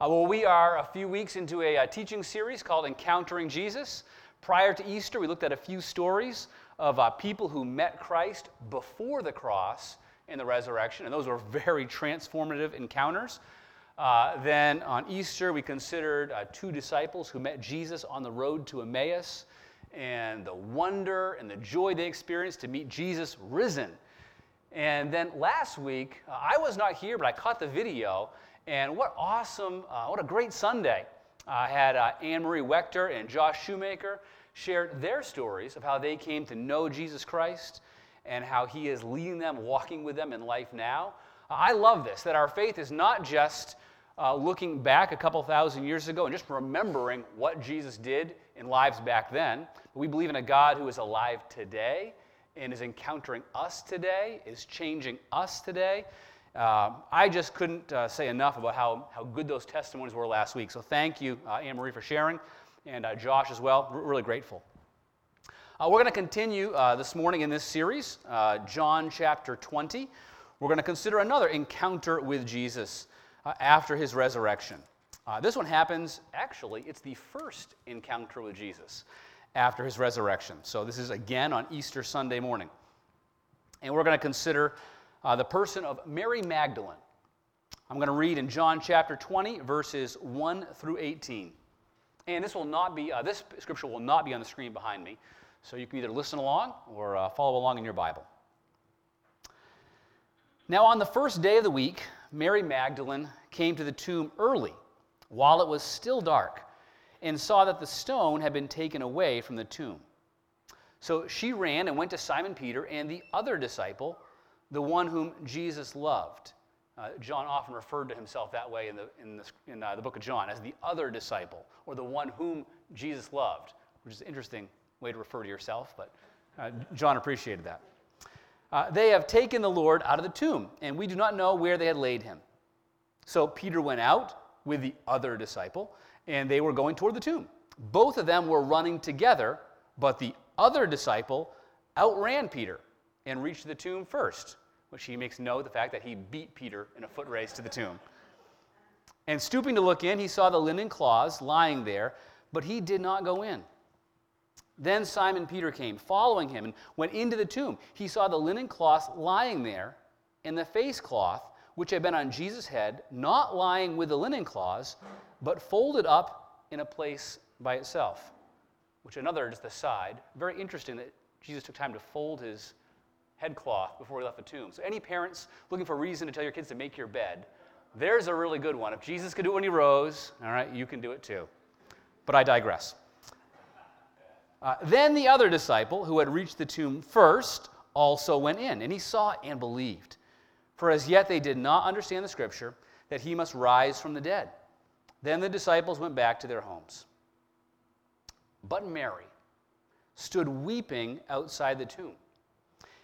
Uh, well, we are a few weeks into a, a, teaching series called Encountering Jesus. Prior to Easter, we looked at a few stories of uh, people who met Christ before the cross and the resurrection, and those were very transformative encounters. Uh, then on Easter, we considered uh, two disciples who met Jesus on the road to Emmaus and the wonder and the joy they experienced to meet Jesus risen. And then last week, uh, I was not here, but I caught the video, and what awesome, uh, what a great Sunday. I had uh, Anne Marie Wechter and Josh Shoemaker shared their stories of how they came to know Jesus Christ and how he is leading them, walking with them in life now. I love this, that our faith is not just uh, looking back a couple thousand years ago and just remembering what Jesus did in lives back then. But we believe in a God who is alive today and is encountering us today, is changing us today. Uh, I just couldn't uh, say enough about how, how good those testimonies were last week. So thank you, uh, Anne Marie, for sharing, and uh, Josh as well. We're really grateful. Uh, we're going to continue uh, this morning in this series, John chapter 20. We're going to consider another encounter with Jesus after his resurrection. this one happens, actually, it's the first encounter with Jesus after his resurrection. So this is again on Easter Sunday morning. And we're going to consider uh, the person of Mary Magdalene. I'm going to read in John chapter 20, verses 1 through 18. And this will not be, uh, this scripture will not be on the screen behind me. So you can either listen along or uh, follow along in your Bible. Now, on the first day of the week, Mary Magdalene came to the tomb early, while it was still dark and saw that the stone had been taken away from the tomb. So she ran and went to Simon Peter and the other disciple, the one whom Jesus loved. Uh, John often referred to himself that way in, the, in, the, in uh, the book of John as the other disciple, or the one whom Jesus loved, which is an interesting way to refer to yourself, but uh, John appreciated that. Uh, they have taken the Lord out of the tomb, and we do not know where they had laid him. So Peter went out with the other disciple and they were going toward the tomb. Both of them were running together, but the other disciple outran Peter and reached the tomb first, which he makes note the fact that he beat Peter in a foot race to the tomb. And stooping to look in, he saw the linen cloths lying there, but he did not go in. Then Simon Peter came, following him, and went into the tomb. He saw the linen cloths lying there, and the face cloth, which had been on Jesus' head, not lying with the linen cloths, but folded up in a place by itself, which another is the side. Very interesting that Jesus took time to fold his headcloth before he left the tomb. So, any parents looking for a reason to tell your kids to make your bed, there's a really good one. If Jesus could do it when he rose, all right, you can do it too. But I digress. Uh, then the other disciple, who had reached the tomb first, also went in, and he saw and believed. For as yet they did not understand the scripture that he must rise from the dead. Then the disciples went back to their homes. But Mary stood weeping outside the tomb.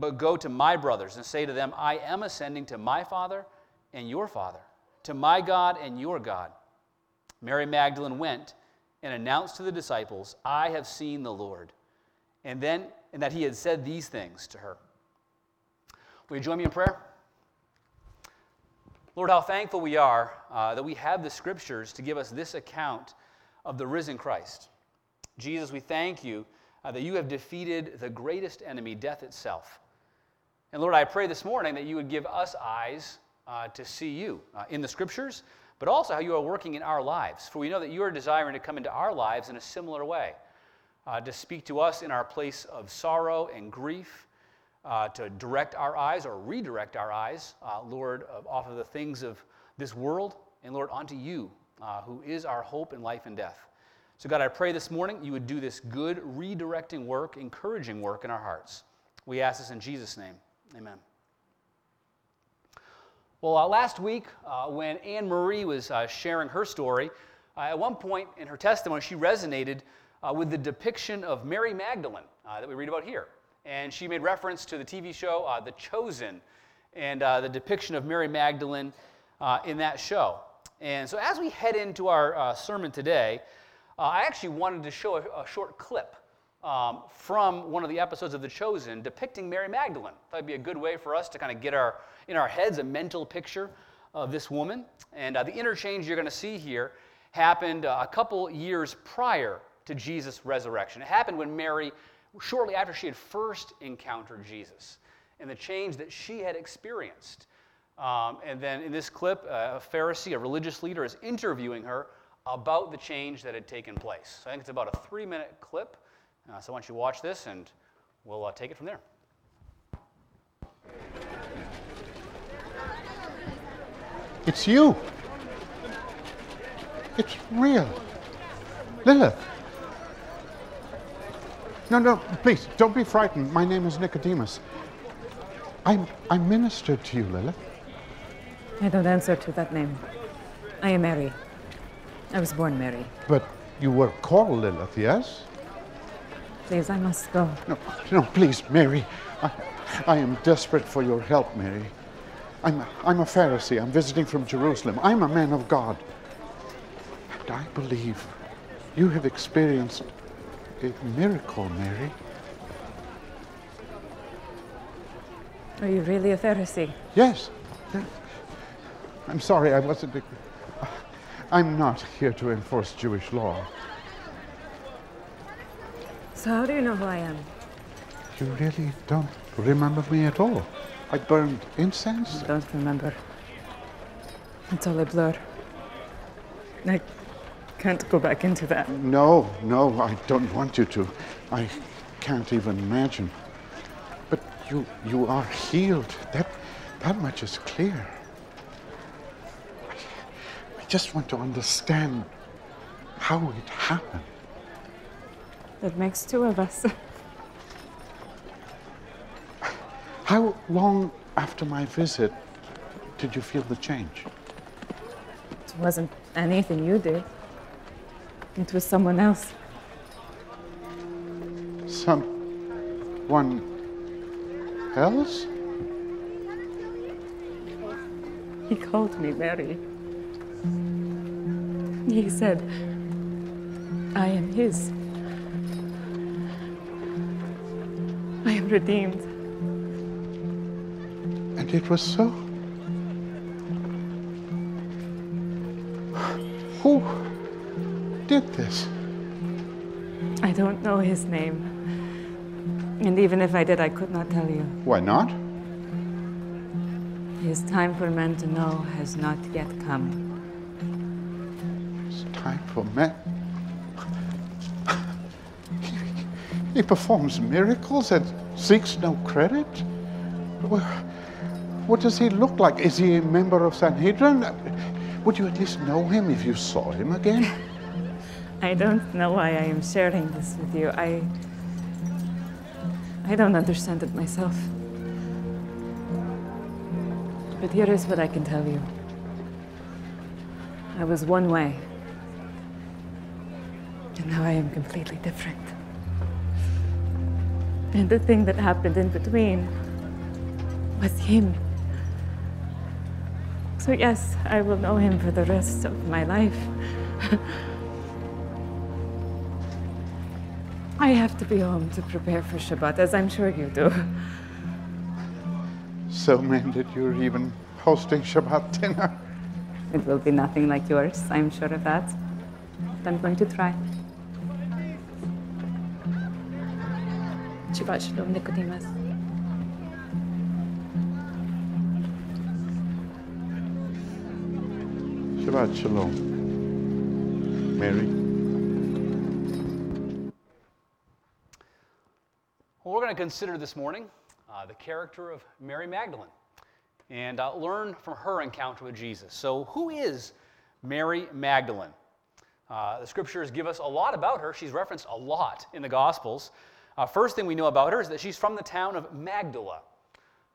But go to my brothers and say to them, I am ascending to my Father and your Father, to my God and your God. Mary Magdalene went and announced to the disciples, I have seen the Lord. And then, and that he had said these things to her. Will you join me in prayer? Lord, how thankful we are uh, that we have the scriptures to give us this account of the risen Christ. Jesus, we thank you uh, that you have defeated the greatest enemy, death itself. And Lord, I pray this morning that you would give us eyes uh, to see you uh, in the scriptures, but also how you are working in our lives. For we know that you are desiring to come into our lives in a similar way. uh, to speak to us in our place of sorrow and grief, uh, to direct our eyes or redirect our eyes, uh, Lord, off of the things of this world, and Lord, onto you, uh, who is our hope in life and death. So, God, I pray this morning you would do this good, redirecting work, encouraging work in our hearts. We ask this in Jesus' name. Amen. Well, uh, last week, uh, when Anne Marie was uh, sharing her story, uh, at one point in her testimony, she resonated uh, with the depiction of Mary Magdalene uh, that we read about here. And she made reference to the TV show The Chosen and the depiction of Mary Magdalene in that show. And so, as we head into our sermon today, I actually wanted to show a, a short clip um, from one of the episodes of The Chosen depicting Mary Magdalene. That'd be a good way for us to kind of get our, in our heads a mental picture of this woman. And uh, the interchange you're going to see here happened uh, a couple years prior to Jesus' resurrection. It happened when Mary, shortly after she had first encountered Jesus, and the change that she had experienced. Um, and then in this clip, uh, a Pharisee, a religious leader, is interviewing her about the change that had taken place. So I think it's about a three minute clip. Uh, so why don't you watch this and we'll uh, take it from there. It's you. It's real. Lilith. No, no, please, don't be frightened. My name is Nicodemus. I'm, I ministered to you, Lilith. I don't answer to that name. I am Mary. I was born Mary. But you were called Lilith, yes? Please, I must go. No, no, please, Mary. I, I am desperate for your help, Mary. I'm, I'm a Pharisee. I'm visiting from Jerusalem. I'm a man of God. And I believe you have experienced a miracle, Mary. Are you really a Pharisee? Yes. I'm sorry, I wasn't. I'm not here to enforce Jewish law. So how do you know who I am? You really don't remember me at all. I burned incense. I don't remember. It's all a blur. I can't go back into that. No, no, I don't want you to. I can't even imagine. But you you are healed. That that much is clear. I, I just want to understand how it happened. That makes two of us. How long after my visit did you feel the change? It wasn't anything you did. It was someone else. Someone else? He called me Mary. He said, I am his. I am redeemed. And it was so? Who did this? I don't know his name. And even if I did, I could not tell you. Why not? His time for men to know has not yet come. It's time for men. He performs miracles and seeks no credit? What does he look like? Is he a member of Sanhedrin? Would you at least know him if you saw him again? I don't know why I am sharing this with you. I. I don't understand it myself. But here is what I can tell you I was one way, and now I am completely different. And the thing that happened in between was him. So, yes, I will know him for the rest of my life. I have to be home to prepare for Shabbat, as I'm sure you do. So, man, that you're even hosting Shabbat dinner. It will be nothing like yours, I'm sure of that. But I'm going to try. Shabbat Shalom, Nicodemus. Shabbat Shalom. Mary. Well, we're going to consider this morning uh, the character of Mary Magdalene and uh, learn from her encounter with Jesus. So, who is Mary Magdalene? Uh, the scriptures give us a lot about her. She's referenced a lot in the Gospels. Uh, first thing we know about her is that she's from the town of Magdala.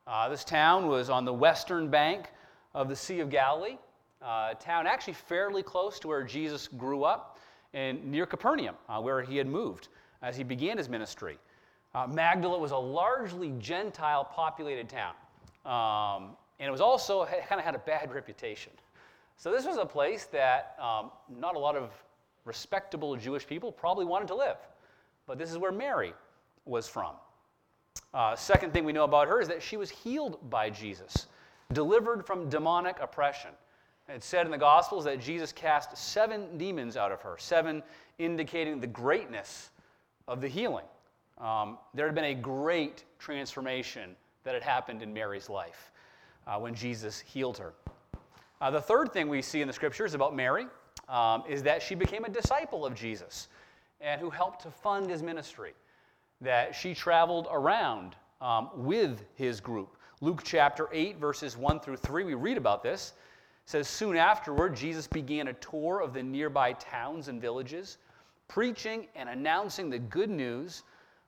Uh, this town was on the western bank of the Sea of Galilee, uh, a town actually fairly close to where Jesus grew up and near Capernaum, uh, where he had moved as he began his ministry. Uh, Magdala was a largely Gentile populated town, um, and it was also kind of had a bad reputation. So this was a place that um, not a lot of respectable Jewish people probably wanted to live. But this is where Mary was from. Uh, second thing we know about her is that she was healed by Jesus, delivered from demonic oppression. It's said in the Gospels that Jesus cast seven demons out of her, seven indicating the greatness of the healing. Um, there had been a great transformation that had happened in Mary's life uh, when Jesus healed her. Uh, the third thing we see in the scriptures about Mary um, is that she became a disciple of Jesus and who helped to fund his ministry. That she traveled around um, with his group. Luke chapter 8, verses 1 through 3, we read about this. It says, Soon afterward, Jesus began a tour of the nearby towns and villages, preaching and announcing the good news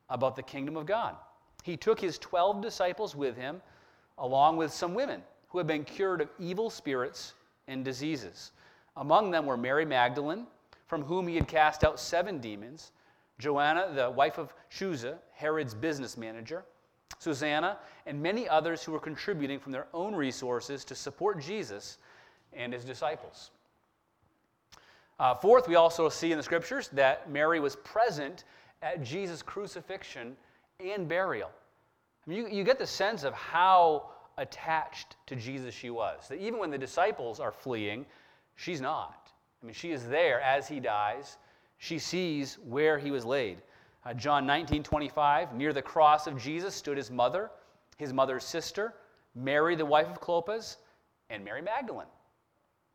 about the kingdom of God. He took his 12 disciples with him, along with some women who had been cured of evil spirits and diseases. Among them were Mary Magdalene, from whom he had cast out seven demons, Joanna, the wife of Chuza, Herod's business manager, Susanna, and many others who were contributing from their own resources to support Jesus and his disciples. Uh, fourth, we also see in the scriptures that Mary was present at Jesus' crucifixion and burial. I mean, you, you get the sense of how attached to Jesus she was. That even when the disciples are fleeing, She's not. I mean, she is there as he dies. She sees where he was laid. Uh, John 19, 25, near the cross of Jesus stood his mother, his mother's sister, Mary, the wife of Clopas, and Mary Magdalene.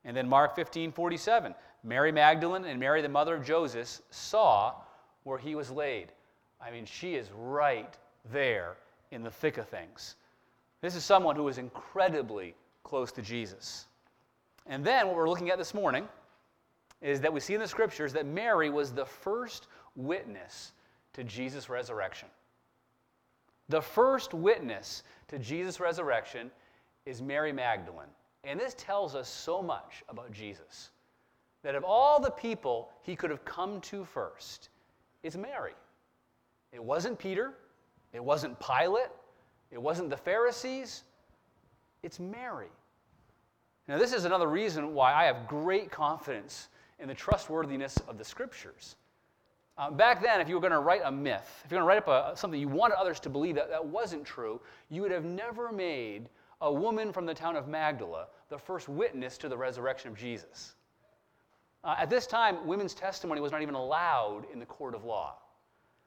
And then Mark 15, 47, Mary Magdalene and Mary, the mother of Joseph, saw where he was laid. I mean, she is right there in the thick of things. This is someone who is incredibly close to Jesus. And then what we're looking at this morning is that we see in the scriptures that Mary was the first witness to Jesus' resurrection. The first witness to Jesus' resurrection is Mary Magdalene. And this tells us so much about Jesus. That of all the people he could have come to first, it's Mary. It wasn't Peter, it wasn't Pilate, it wasn't the Pharisees, it's Mary. Now, this is another reason why I have great confidence in the trustworthiness of the scriptures. Uh, back then, if you were going to write a myth, if you're going to write up a, something you wanted others to believe that that wasn't true, you would have never made a woman from the town of Magdala the first witness to the resurrection of Jesus. Uh, at this time, women's testimony was not even allowed in the court of law.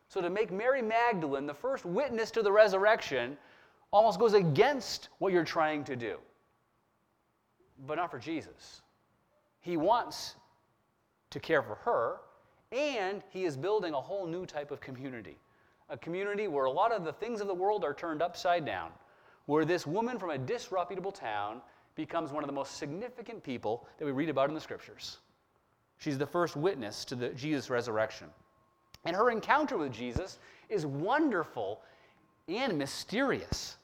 So to make Mary Magdalene the first witness to the resurrection almost goes against what you're trying to do but not for Jesus. He wants to care for her, and he is building a whole new type of community. A community where a lot of the things of the world are turned upside down, where this woman from a disreputable town becomes one of the most significant people that we read about in the scriptures. She's the first witness to the Jesus resurrection. And her encounter with Jesus is wonderful and mysterious.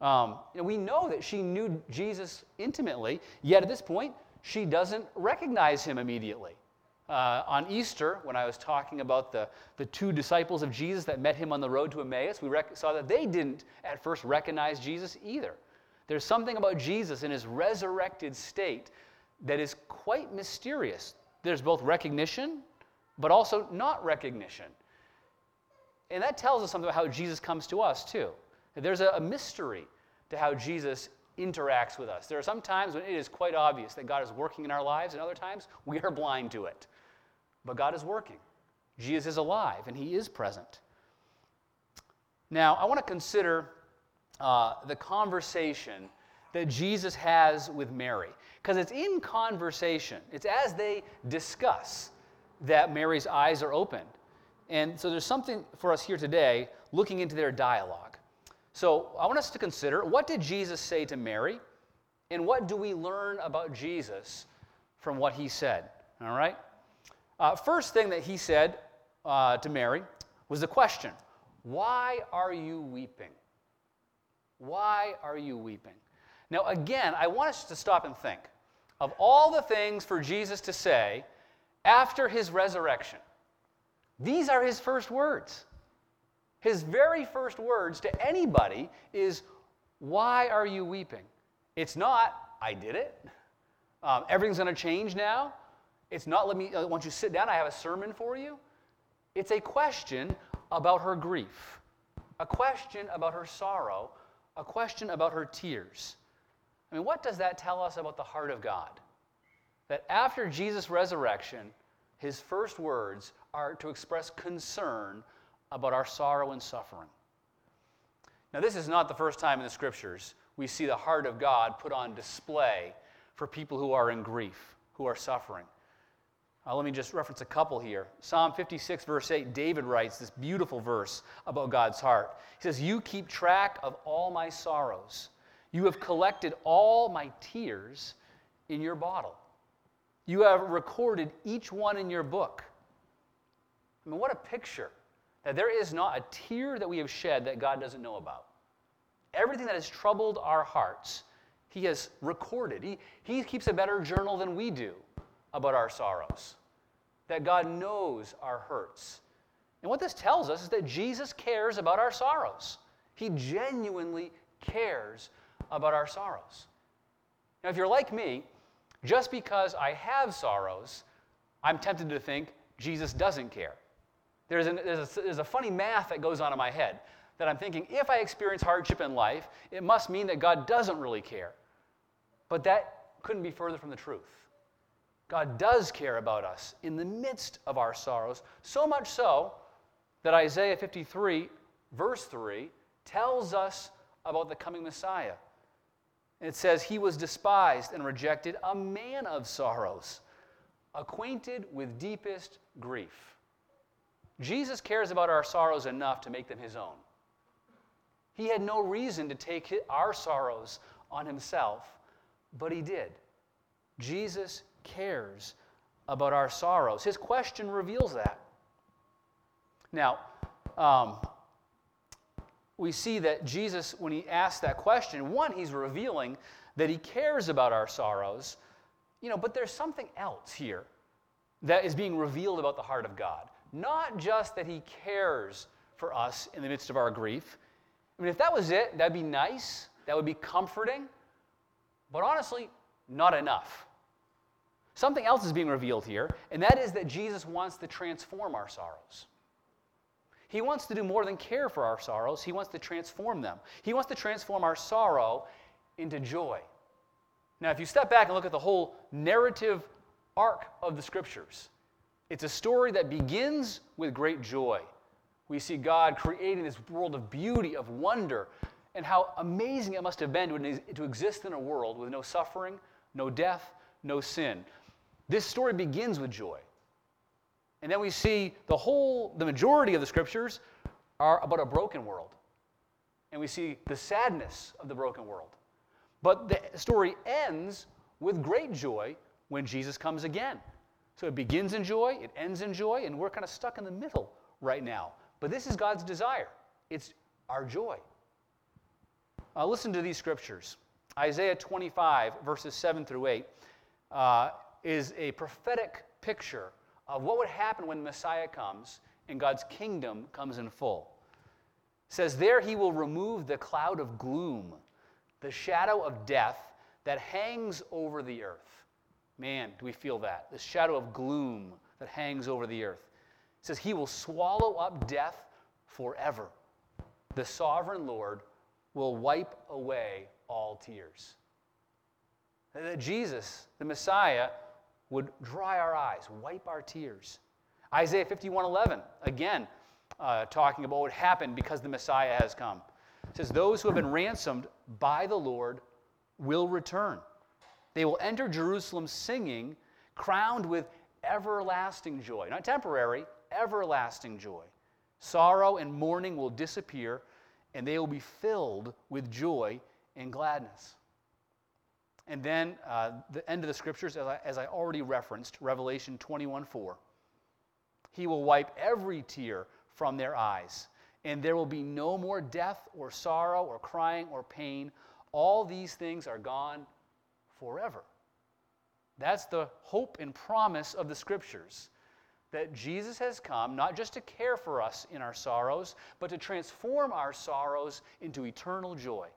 Um, we know that she knew Jesus intimately, yet at this point, she doesn't recognize him immediately. Uh, on Easter, when I was talking about the, the two disciples of Jesus that met him on the road to Emmaus, we rec- saw that they didn't at first recognize Jesus either. There's something about Jesus in his resurrected state that is quite mysterious. There's both recognition, but also not recognition. And that tells us something about how Jesus comes to us, too. There's a, a mystery to how Jesus interacts with us. There are some times when it is quite obvious that God is working in our lives, and other times we are blind to it. But God is working. Jesus is alive, and He is present. Now, I want to consider uh, the conversation that Jesus has with Mary. Because it's in conversation, it's as they discuss that Mary's eyes are opened. And so there's something for us here today looking into their dialogue. So I want us to consider what did Jesus say to Mary, and what do we learn about Jesus from what he said? All right? Uh, first thing that he said uh, to Mary was the question Why are you weeping? Why are you weeping? Now, again, I want us to stop and think of all the things for Jesus to say after his resurrection. These are his first words. His very first words to anybody is, Why are you weeping? It's not, I did it. Um, everything's going to change now. It's not, let me, uh, once you sit down, I have a sermon for you. It's a question about her grief, a question about her sorrow, a question about her tears. I mean, what does that tell us about the heart of God? That after Jesus' resurrection, his first words are to express concern about our sorrow and suffering. Now, this is not the first time in the scriptures we see the heart of God put on display for people who are in grief, who are suffering. Uh, let me just reference a couple here. Psalm 56, verse 8, David writes this beautiful verse about God's heart. He says, You keep track of all my sorrows. You have collected all my tears in your bottle. You have recorded each one in your book. I mean, what a picture that there is not a tear that we have shed that God doesn't know about. Everything that has troubled our hearts, He has recorded. He, he keeps a better journal than we do about our sorrows, that God knows our hurts. And what this tells us is that Jesus cares about our sorrows. He genuinely cares about our sorrows. Now, if you're like me, just because I have sorrows, I'm tempted to think Jesus doesn't care. There's, an, there's, a, there's a funny math that goes on in my head that I'm thinking if I experience hardship in life, it must mean that God doesn't really care. But that couldn't be further from the truth. God does care about us in the midst of our sorrows, so much so that Isaiah 53, verse 3, tells us about the coming Messiah. It says, He was despised and rejected, a man of sorrows, acquainted with deepest grief. Jesus cares about our sorrows enough to make them His own. He had no reason to take our sorrows on Himself, but He did. Jesus cares about our sorrows. His question reveals that. Now, um, we see that Jesus, when he asks that question, one, he's revealing that he cares about our sorrows, you know, but there's something else here that is being revealed about the heart of God. Not just that he cares for us in the midst of our grief. I mean, if that was it, that'd be nice, that would be comforting, but honestly, not enough. Something else is being revealed here, and that is that Jesus wants to transform our sorrows. He wants to do more than care for our sorrows, He wants to transform them. He wants to transform our sorrow into joy. Now, if you step back and look at the whole narrative arc of the scriptures, it's a story that begins with great joy. We see God creating this world of beauty, of wonder, and how amazing it must have been to exist in a world with no suffering, no death, no sin. This story begins with joy. And then we see the whole, the majority of the scriptures are about a broken world. And we see the sadness of the broken world. But the story ends with great joy when Jesus comes again. So it begins in joy, it ends in joy, and we're kind of stuck in the middle right now. But this is God's desire it's our joy. Uh, listen to these scriptures Isaiah 25, verses 7 through 8, uh, is a prophetic picture of what would happen when Messiah comes and God's kingdom comes in full. It says, There he will remove the cloud of gloom, the shadow of death that hangs over the earth. Man, do we feel that? The shadow of gloom that hangs over the earth. It says, He will swallow up death forever. The sovereign Lord will wipe away all tears. That Jesus, the Messiah, would dry our eyes, wipe our tears. Isaiah 51:11, again, uh, talking about what happened because the Messiah has come. It says, Those who have been ransomed by the Lord will return. They will enter Jerusalem singing, crowned with everlasting joy. Not temporary, everlasting joy. Sorrow and mourning will disappear, and they will be filled with joy and gladness. And then uh, the end of the scriptures, as I, as I already referenced, Revelation 21 4. He will wipe every tear from their eyes, and there will be no more death or sorrow or crying or pain. All these things are gone forever. That's the hope and promise of the scriptures that Jesus has come not just to care for us in our sorrows, but to transform our sorrows into eternal joy.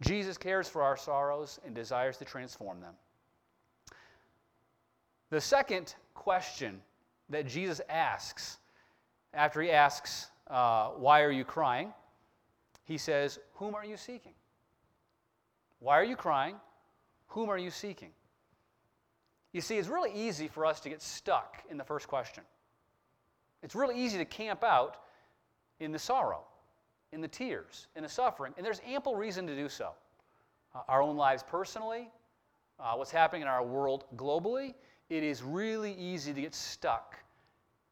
Jesus cares for our sorrows and desires to transform them. The second question that Jesus asks, after he asks, uh, Why are you crying? he says, Whom are you seeking? Why are you crying? Whom are you seeking? You see, it's really easy for us to get stuck in the first question. It's really easy to camp out in the sorrow, in the tears, in the suffering, and there's ample reason to do so. Uh, our own lives personally, uh, what's happening in our world globally, it is really easy to get stuck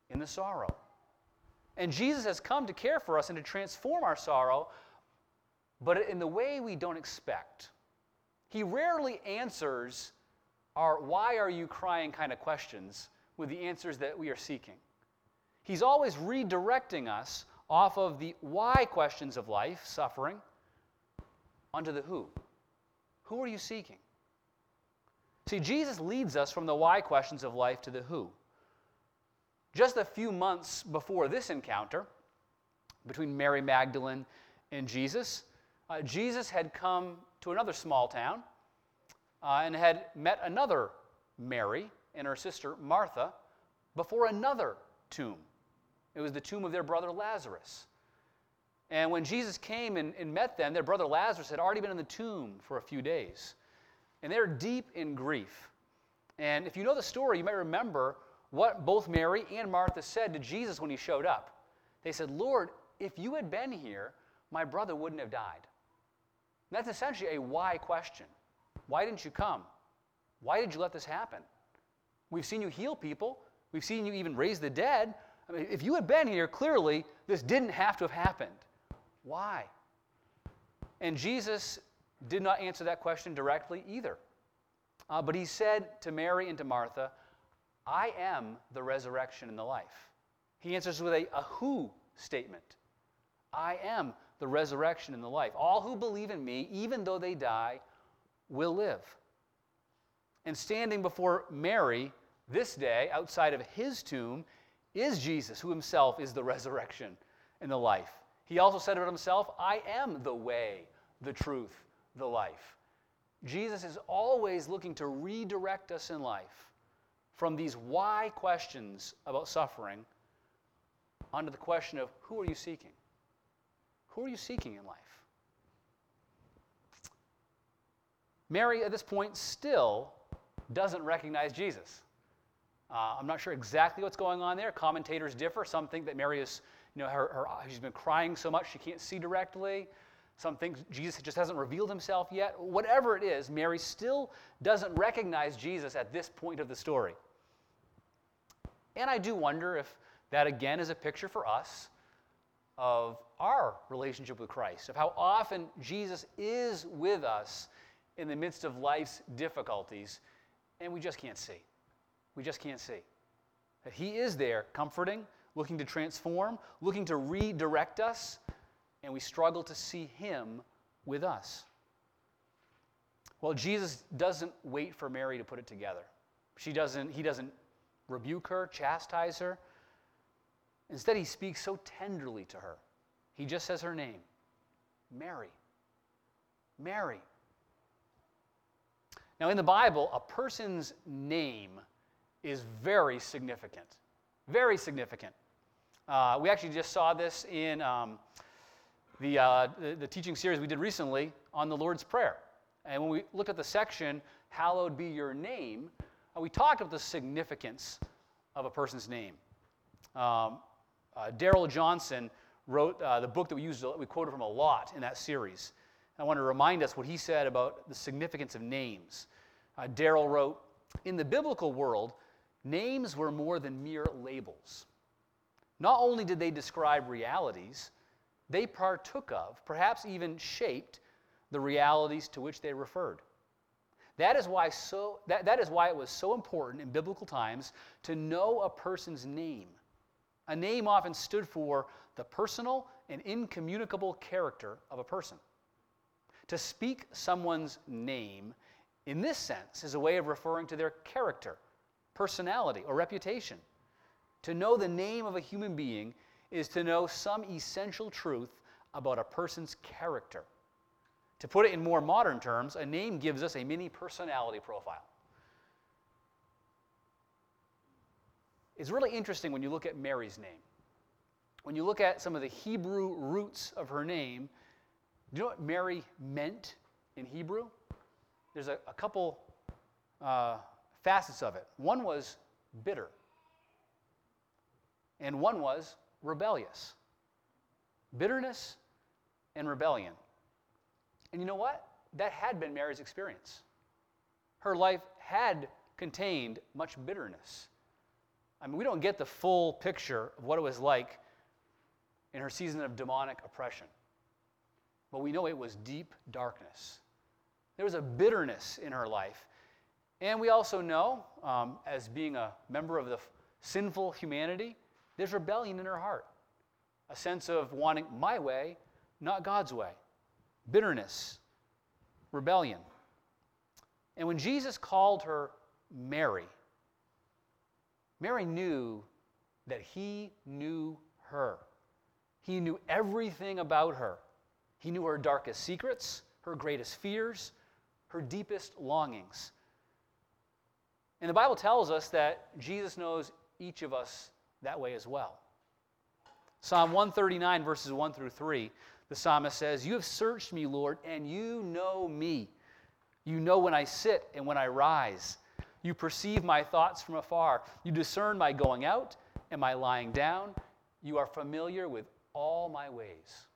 in the sorrow. And Jesus has come to care for us and to transform our sorrow, but in the way we don't expect. He rarely answers our why are you crying kind of questions with the answers that we are seeking. He's always redirecting us off of the why questions of life, suffering, onto the who. Who are you seeking? See, Jesus leads us from the why questions of life to the who. Just a few months before this encounter between Mary Magdalene and Jesus, uh, Jesus had come to another small town uh, and had met another Mary and her sister Martha before another tomb. It was the tomb of their brother Lazarus. And when Jesus came and, and, met them, their brother Lazarus had already been in the tomb for a few days. And they're deep in grief. And if you know the story, you might remember what both Mary and Martha said to Jesus when he showed up. They said, Lord, if you had been here, my brother wouldn't have died. And that's essentially a why question. Why didn't you come? Why did you let this happen? We've seen you heal people. We've seen you even raise the dead. I mean, if you had been here, clearly this didn't have to have happened. Why? And Jesus did not answer that question directly either. Uh, but he said to Mary and to Martha, I am the resurrection and the life. He answers with a, a who statement I am the resurrection and the life. All who believe in me, even though they die, will live. And standing before Mary this day, outside of his tomb, is Jesus, who himself is the resurrection and the life. He also said of himself, I am the way, the truth, the life. Jesus is always looking to redirect us in life from these why questions about suffering onto the question of who are you seeking? Who are you seeking in life? Mary, at this point, still doesn't recognize Jesus. Uh, I'm not sure exactly what's going on there. Commentators differ. Some think that Mary is, you know, her, her, she's been crying so much she can't see directly. Some think Jesus just hasn't revealed himself yet. Whatever it is, Mary still doesn't recognize Jesus at this point of the story. And I do wonder if that again is a picture for us of our relationship with Christ, of how often Jesus is with us in the midst of life's difficulties, and we just can't see. We just can't see. That He is there, comforting, looking to transform, looking to redirect us, and we struggle to see Him with us. Well, Jesus doesn't wait for Mary to put it together. She doesn't, he doesn't rebuke her, chastise her. Instead, he speaks so tenderly to her. He just says her name Mary. Mary. Now, in the Bible, a person's name is very significant. Very significant. Uh, we actually just saw this in um, the, uh, the, the teaching series we did recently on the Lord's Prayer. And when we looked at the section, Hallowed be your name, uh, we talked about the significance of a person's name. Um, uh, Darrell Johnson wrote uh, the book that we used, we quoted from a lot in that series. I want to remind us what he said about the significance of names. Uh, Darrell wrote In the biblical world, names were more than mere labels. Not only did they describe realities, they partook of, perhaps even shaped, the realities to which they referred. That is why, so, that, that is why it was so important in biblical times to know a person's name. A name often stood for the personal and incommunicable character of a person. To speak someone's name in this sense is a way of referring to their character, personality, or reputation. To know the name of a human being is to know some essential truth about a person's character. To put it in more modern terms, a name gives us a mini personality profile. It's really interesting when you look at Mary's name. When you look at some of the Hebrew roots of her name, do you know what Mary meant in Hebrew? There's a, a couple uh, facets of it. One was bitter, and one was rebellious. Bitterness and rebellion. And you know what? That had been Mary's experience. Her life had contained much bitterness. I mean, we don't get the full picture of what it was like in her season of demonic oppression. But we know it was deep darkness. There was a bitterness in her life. And we also know, um, as being a member of the sinful humanity, there's rebellion in her heart a sense of wanting my way, not God's way, bitterness, rebellion. And when Jesus called her Mary, Mary knew that he knew her. He knew everything about her. He knew her darkest secrets, her greatest fears, her deepest longings. And the Bible tells us that Jesus knows each of us that way as well. Psalm 139, verses 1 through 3, the psalmist says, You have searched me, Lord, and you know me. You know when I sit and when I rise. You perceive my thoughts from afar. You discern my going out and my lying down. You are familiar with all my ways.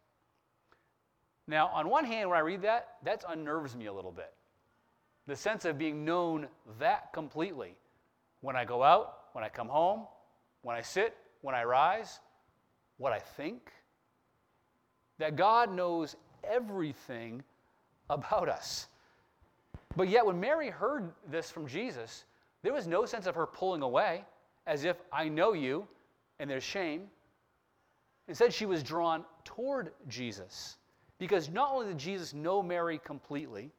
Now, on one hand, when I read that, that unnerves me a little bit. The sense of being known that completely. When I go out, when I come home, when I sit, when I rise, what I think. That God knows everything about us. But yet, when Mary heard this from Jesus, there was no sense of her pulling away as if I know you and there's shame. Instead, she was drawn toward Jesus because not only did Jesus know Mary completely,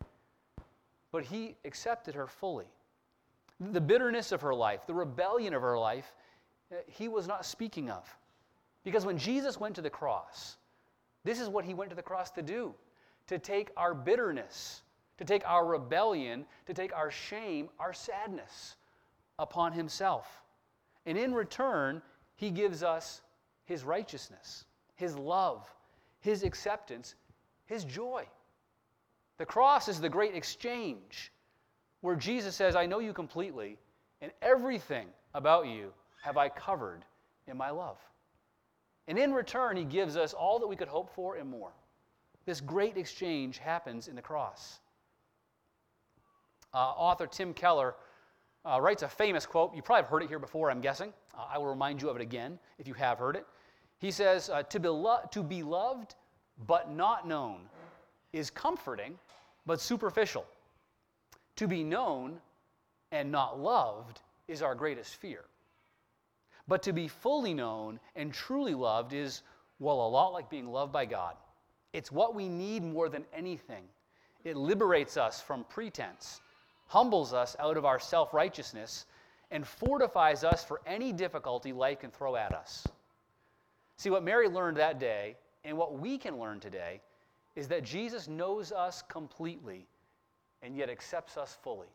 but he accepted her fully. The bitterness of her life, the rebellion of her life, uh, he was not speaking of. Because when Jesus went to the cross, this is what he went to the cross to do to take our bitterness, to take our rebellion, to take our shame, our sadness upon himself. And in return, he gives us his righteousness, his love, his acceptance, his joy. The cross is the great exchange where Jesus says, I know you completely, and everything about you have I covered in my love. And in return, he gives us all that we could hope for and more. This great exchange happens in the cross. Uh, author Tim Keller uh, writes a famous quote. You probably have heard it here before, I'm guessing. Uh, I will remind you of it again if you have heard it. He says, uh, to, be lo- to be loved but not known is comforting but superficial. To be known and not loved is our greatest fear. But to be fully known and truly loved is, well, a lot like being loved by God. It's what we need more than anything. It liberates us from pretense, humbles us out of our self righteousness, and fortifies us for any difficulty life can throw at us. See, what Mary learned that day, and what we can learn today, is that Jesus knows us completely and yet accepts us fully.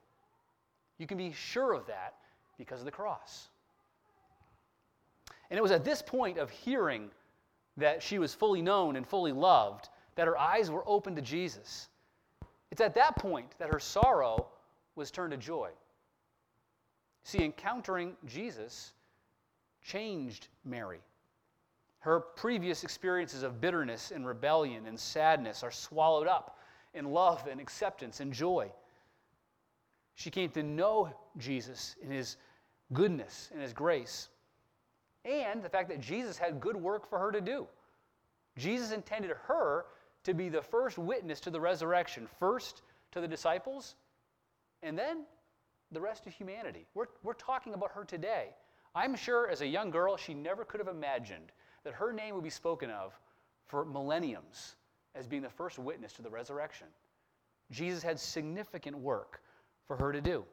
You can be sure of that because of the cross. And it was at this point of hearing that she was fully known and fully loved that her eyes were open to Jesus. It's at that point that her sorrow was turned to joy. See, encountering Jesus changed Mary. Her previous experiences of bitterness and rebellion and sadness are swallowed up in love and acceptance and joy. She came to know Jesus in his goodness and his grace, and the fact that Jesus had good work for her to do. Jesus intended her to be the first witness to the resurrection, first to the disciples, and then the rest of humanity. We're, we're talking about her today. I'm sure as a young girl, she never could have imagined that her name would be spoken of for millenniums as being the first witness to the resurrection. Jesus had significant work for her to do.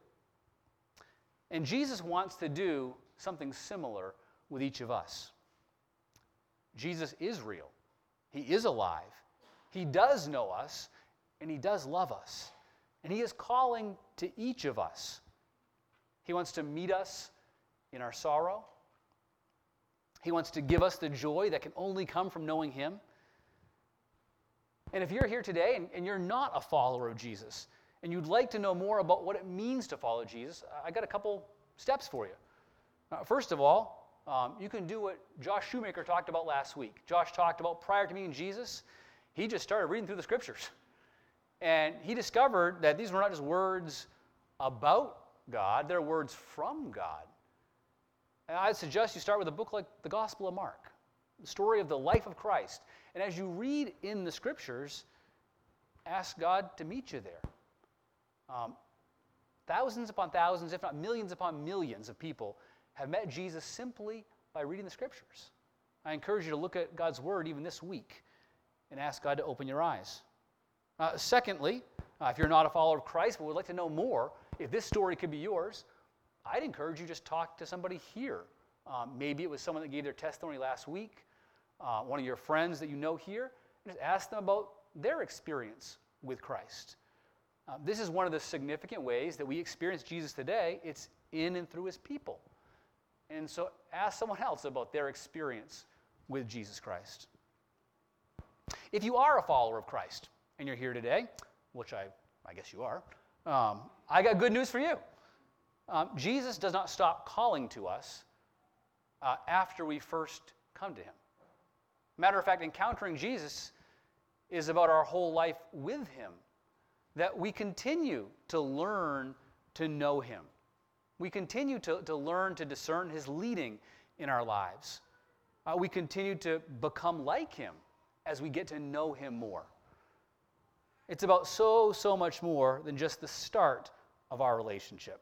And Jesus wants to do something similar with each of us. Jesus is real, He is alive, He does know us, and He does love us. And He is calling to each of us. He wants to meet us in our sorrow. He wants to give us the joy that can only come from knowing Him. And if you're here today and, and, you're not a follower of Jesus, and you'd like to know more about what it means to follow Jesus, I got a couple steps for you. Uh, first of all, um, you can do what Josh Shoemaker talked about last week. Josh talked about prior to meeting Jesus, he just started reading through the scriptures. And he discovered that these were not just words about God, they're words from God. And I'd suggest you start with a book like the Gospel of Mark, the story of the life of Christ. And as you read in the scriptures, ask God to meet you there. Um, thousands upon thousands, if not millions upon millions of people have met Jesus simply by reading the scriptures. I encourage you to look at God's word even this week and ask God to open your eyes. Uh, secondly, uh, if you're not a follower of Christ but would like to know more, if this story could be yours, I'd encourage you just talk to somebody here. Um, maybe it was someone that gave their testimony last week, uh, one of your friends that you know here, just ask them about their experience with Christ. Uh, this is one of the significant ways that we experience Jesus today. It's in and through his people. And so ask someone else about their experience with Jesus Christ. If you are a follower of Christ and you're here today, which I, I guess you are, um, I got good news for you. Um, Jesus does not stop calling to us uh, after we first come to him. Matter of fact, encountering Jesus is about our whole life with him, that we continue to learn to know him. We continue to, to learn to discern his leading in our lives. Uh, we continue to become like him as we get to know him more. It's about so, so much more than just the start of our relationship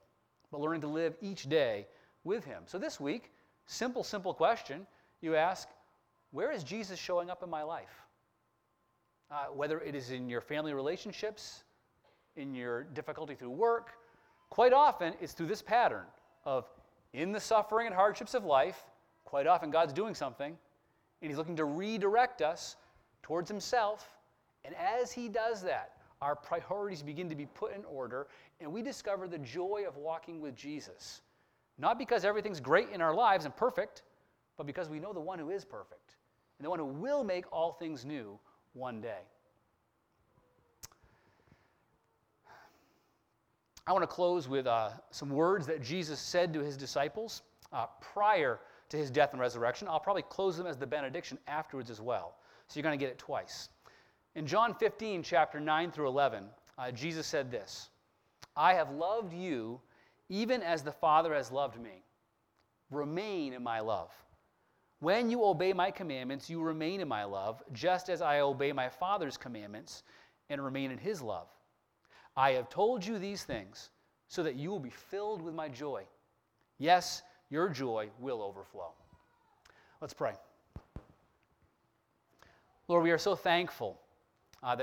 but learning to live each day with Him. So this week, simple, simple question you ask, where is Jesus showing up in my life? Uh, whether it is in your family relationships, in your difficulty through work, quite often it's through this pattern of in the suffering and hardships of life, quite often God's doing something, and He's looking to redirect us towards Himself. And as He does that, our priorities begin to be put in order, and we discover the joy of walking with Jesus. Not because everything's great in our lives and perfect, but because we know the one who is perfect and the one who will make all things new one day. I want to close with uh, some words that Jesus said to his disciples uh, prior to his death and resurrection. I'll probably close them as the benediction afterwards as well. So you're going to get it twice. In John 15, chapter 9 through 11, uh, Jesus said this I have loved you even as the Father has loved me. Remain in my love. When you obey my commandments, you remain in my love, just as I obey my Father's commandments and remain in his love. I have told you these things so that you will be filled with my joy. Yes, your joy will overflow. Let's pray. Lord, we are so thankful